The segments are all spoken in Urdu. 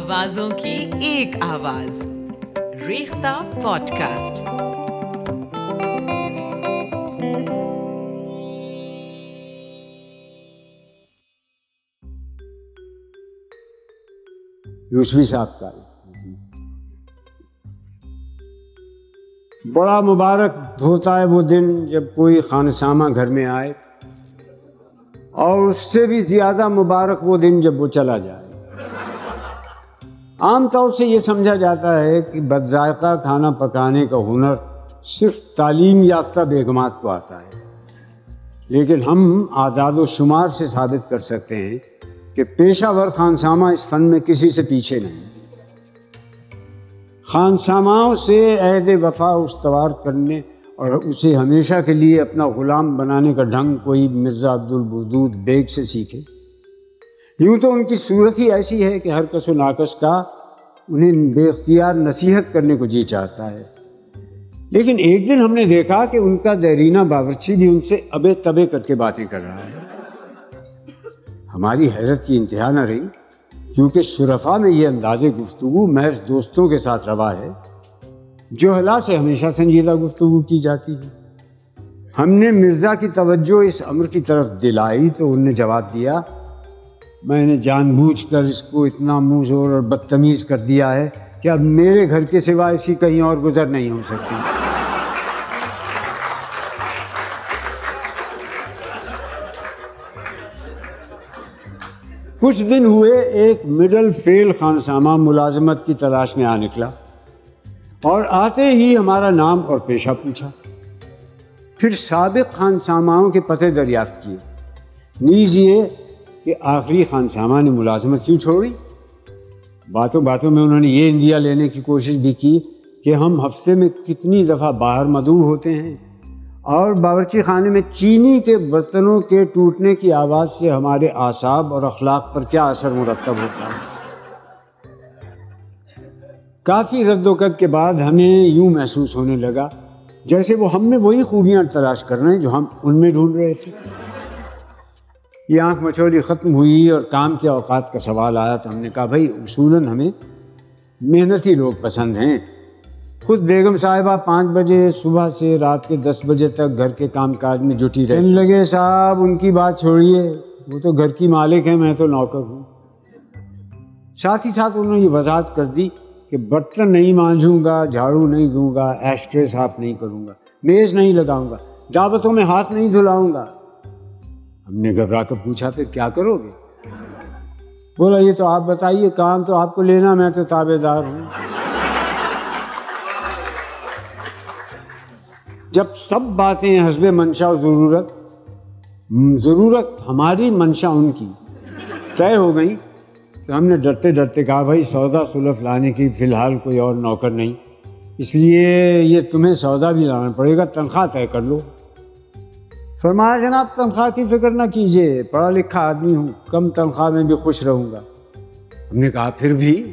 آوازوں کی ایک آواز۔ ریختہ پوڈ کاسٹ یوسفی صاحب کا۔ بڑا مبارک ہوتا ہے وہ دن جب کوئی خانسامہ گھر میں آئے اور اس سے بھی زیادہ مبارک وہ دن جب وہ چلا جائے۔ عام طور سے یہ سمجھا جاتا ہے کہ بد ذائقہ کھانا پکانے کا ہنر صرف تعلیم یافتہ بیگمات کو آتا ہے۔ لیکن ہم اعداد و شمار سے ثابت کر سکتے ہیں کہ پیشہ ور خانسامہ اس فن میں کسی سے پیچھے نہیں۔ خانساماؤں سے عہد وفا استوار کرنے اور اسے ہمیشہ کے لیے اپنا غلام بنانے کا ڈھنگ کوئی مرزا عبد البدود بیگ سے سیکھے۔ یوں تو ان کی صورت ہی ایسی ہے کہ ہر کس و ناقص کا انہیں بے اختیار نصیحت کرنے کو جی چاہتا ہے۔ لیکن ایک دن ہم نے دیکھا کہ ان کا دیرینہ باورچی بھی ان سے ابے تبے کر کے باتیں کر رہا ہے۔ ہماری حیرت کی انتہا نہ رہی، کیونکہ شرفا میں یہ انداز گفتگو محض دوستوں کے ساتھ روا ہے۔ جو حلا سے ہمیشہ سنجیدہ گفتگو کی جاتی ہے۔ ہم نے مرزا کی توجہ اس امر کی طرف دلائی تو ان نے جواب دیا میں نے جان بوجھ کر اس کو اتنا منہ زور اور بدتمیز کر دیا ہے کہ اب میرے گھر کے سوا ایسی کہیں اور گزر نہیں ہو سکتی۔ کچھ دن ہوئے ایک مڈل فیل خانسامہ ملازمت کی تلاش میں آ نکلا اور آتے ہی ہمارا نام اور پیشہ پوچھا۔ پھر سابق خانساماؤں کے پتے دریافت کیے۔ نیز یہ کہ آخری خانسامہ نے ملازمت کیوں چھوڑی؟ باتوں باتوں میں انہوں نے یہ اندیا لینے کی کوشش بھی کی کہ ہم ہفتے میں کتنی دفعہ باہر مدعو ہوتے ہیں اور باورچی خانے میں چینی کے برتنوں کے ٹوٹنے کی آواز سے ہمارے اعصاب اور اخلاق پر کیا اثر مرتب ہوتا ہے؟ کافی رد و قد کے بعد ہمیں یوں محسوس ہونے لگا جیسے وہ ہم میں وہی خوبیاں تلاش کر رہے ہیں جو ہم ان میں ڈھونڈ رہے تھے۔ یہ آنکھ مچولی ختم ہوئی اور کام کے اوقات کا سوال آیا تو ہم نے کہا، بھائی، اصولاً ہمیں محنتی لوگ پسند ہیں۔ خود بیگم صاحبہ پانچ بجے صبح سے رات کے دس بجے تک گھر کے کام کاج میں جٹی رہنے لگے، صاحب، ان کی بات چھوڑیے۔ وہ تو گھر کی مالک ہیں، میں تو نوکر ہوں۔ ساتھ ہی ساتھ انہوں نے یہ وضاحت کر دی کہ برتن نہیں مانجھوں گا، جھاڑو نہیں دوں گا ایسٹرے صاف نہیں کروں گا، میز نہیں لگاؤں گا، دعوتوں میں ہاتھ نہیں دھلاؤں گا۔ ہم نے گھبرا کر پوچھا، پھر کیا کرو گے؟ بولا، یہ تو آپ بتائیے کام تو آپ کو لینا، میں تو تابے دار ہوں. جب سب باتیں حسب منشا و ضرورت ضرورت ہماری منشا ان کی طے ہو گئی تو ہم نے ڈرتے ڈرتے کہا، بھائی، سودا سلف لانے کی فی الحال کوئی اور نوکر نہیں، اس لیے یہ تمہیں سودا بھی لانا پڑے گا، تنخواہ طے کر لو۔ فرمایا جناب تنخواہ کی فکر نہ کیجیے پڑھا لکھا آدمی ہوں، کم تنخواہ میں بھی خوش رہوں گا۔ ہم نے کہا پھر بھی؟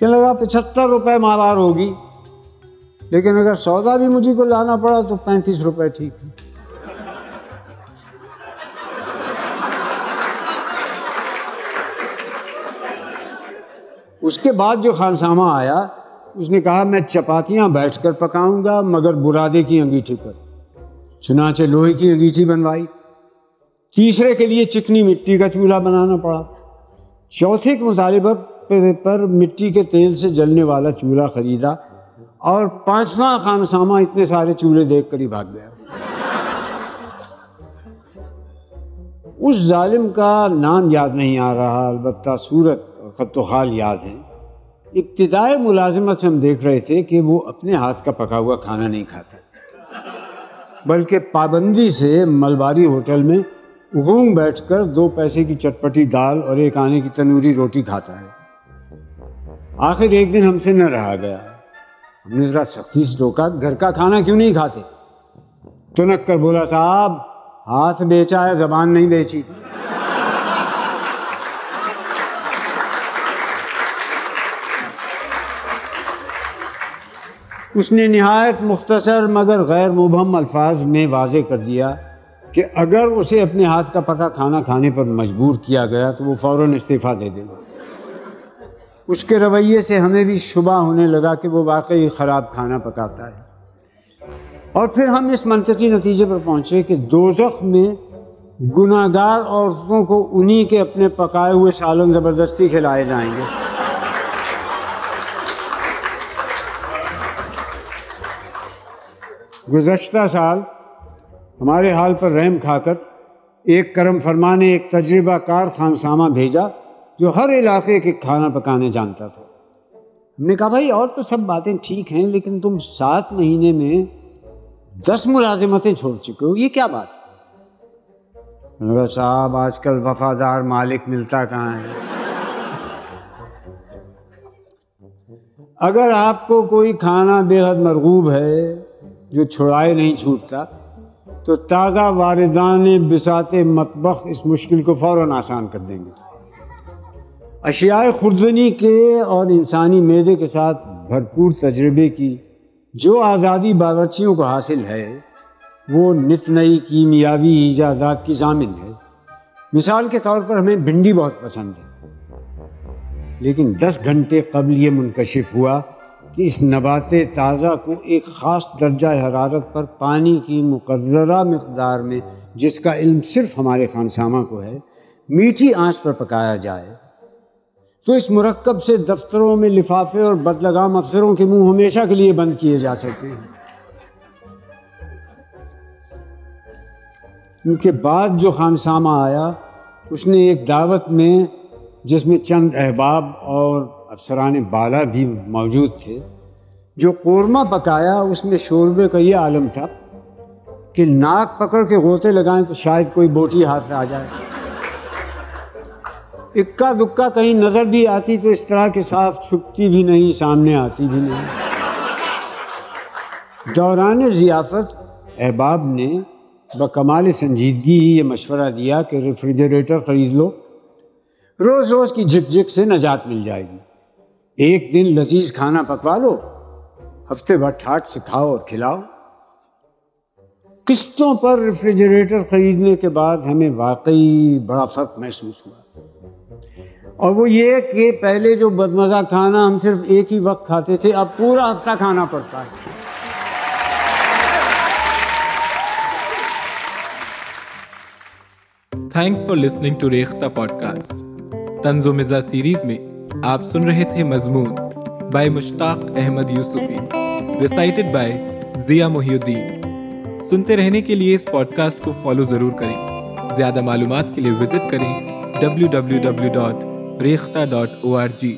کہ لگا پچہتر روپے ماوار ہوگی، لیکن اگر سودا بھی مجھے کو لانا پڑا تو پینتیس روپے ٹھیک ہے۔ اس کے بعد جو خانسامہ آیا، اس نے کہا میں چپاتیاں بیٹھ کر پکاؤں گا، مگر برادے کی انگیٹھی پر۔ چنانچہ لوہے کی انگیٹھی بنوائی۔ تیسرے کے لیے چکنی مٹی کا چولہا بنانا پڑا۔ چوتھے کے مطالبہ پر مٹی کے تیل سے جلنے والا چولہا خریدا اور پانچواں خانسامہ اتنے سارے چولہے دیکھ کر ہی بھاگ گیا۔ اس ظالم کا نام یاد نہیں آ رہا، البتہ صورت اور خط و خال یاد ہے ابتدائی ملازمت سے ہم دیکھ رہے تھے کہ وہ اپنے ہاتھ کا پکا ہوا کھانا نہیں کھاتا۔ بلکہ پابندی سے ملباری ہوٹل میں اگونگ بیٹھ کر دو پیسے کی چٹپٹی دال اور ایک آنے کی تنوری روٹی کھاتا ہے۔ آخر ایک دن ہم سے نہ رہا گیا۔ ہم نے ذرا سختی سے روکا، گھر کا کھانا کیوں نہیں کھاتے؟ تنک کر بولا، صاحب، ہاتھ بیچا ہے، زبان نہیں بیچی۔ اس نے نہایت مختصر مگر غیر مبہم الفاظ میں واضح کر دیا کہ اگر اسے اپنے ہاتھ کا پکا کھانا کھانے پر مجبور کیا گیا تو وہ فوراً استعفیٰ دے دے گا۔ اس کے رویے سے ہمیں بھی شبہ ہونے لگا کہ وہ واقعی خراب کھانا پکاتا ہے۔ اور پھر ہم اس منطقی نتیجے پر پہنچے کہ دوزخ میں گناہ گار عورتوں کو انہی کے اپنے پکائے ہوئے سالن زبردستی کھلائے جائیں گے۔ گزشتہ سال ہمارے حال پر رحم کھا کر ایک کرم فرما نے ایک تجربہ کار خانسامہ بھیجا جو ہر علاقے کے کھانا پکانے جانتا تھا۔ ہم نے کہا، بھائی، اور تو سب باتیں ٹھیک ہیں، لیکن تم سات مہینے میں دس ملازمتیں چھوڑ چکے ہو، یہ کیا بات ہے؟ صاحب، آج کل وفادار مالک ملتا کہاں ہے؟ اگر آپ کو کوئی کھانا بے حد مرغوب ہے جو چھڑائے نہیں چھوٹتا، تو تازہ واردان بسات مطبخ اس مشکل کو فوراً آسان کر دیں گے۔ اشیاء خوردنی کے اور انسانی میدے کے ساتھ بھرپور تجربے کی جو آزادی باورچیوں کو حاصل ہے، وہ نت نئی کیمیاوی ایجادات کی ضامن ہے۔ مثال کے طور پر ہمیں بھنڈی بہت پسند ہے۔ لیکن دس گھنٹے قبل یہ منکشف ہوا کہ اس نبات تازہ کو ایک خاص درجہ حرارت پر پانی کی مقررہ مقدار میں، جس کا علم صرف ہمارے خانسامہ کو ہے، میٹھی آنچ پر پکایا جائے۔ تو اس مرکب سے دفتروں میں لفافے اور بدلگام افسروں کے منہ ہمیشہ کے لیے بند کیے جا سکتے ہیں۔ ان کے بعد جو خانسامہ آیا، اس نے ایک دعوت میں، جس میں چند احباب اور افسران بالا بھی موجود تھے۔ جو قورمہ پکایا، اس میں شوربے کا یہ عالم تھا کہ ناک پکڑ کے غوطے لگائیں تو شاید کوئی بوٹی ہاتھ آ جائے۔ اکا دکا کہیں نظر بھی آتی تو اس طرح کے صاف چھپتی بھی نہیں، سامنے آتی بھی نہیں۔ دوران ضیافت احباب نے بکمال سنجیدگی ہی یہ مشورہ دیا کہ ریفریجریٹر خرید لو۔ روز روز کی جھک جھک سے نجات مل جائے گی۔ ایک دن لذیذ کھانا پکوا لو، ہفتے بھر ٹھاٹ سے کھاؤ اور کھلاؤ۔ قسطوں پر ریفریجریٹر خریدنے کے بعد ہمیں واقعی بڑا فرق محسوس ہوا۔ اور وہ یہ کہ پہلے جو بدمزہ کھانا ہم صرف ایک ہی وقت کھاتے تھے، اب پورا ہفتہ کھانا پڑتا ہے۔ Thanks for listening to Rekhta podcast تنز و مزہ سیریز میں آپ سن رہے تھے مضمون by Mushtaq Ahmad Yusufi recited by Zia Mohiuddin سنتے رہنے کے لیے اس پوڈ کاسٹ کو فالو ضرور کریں۔ زیادہ معلومات کے لیے وزٹ کریں W W W dot Rekhta dot O R G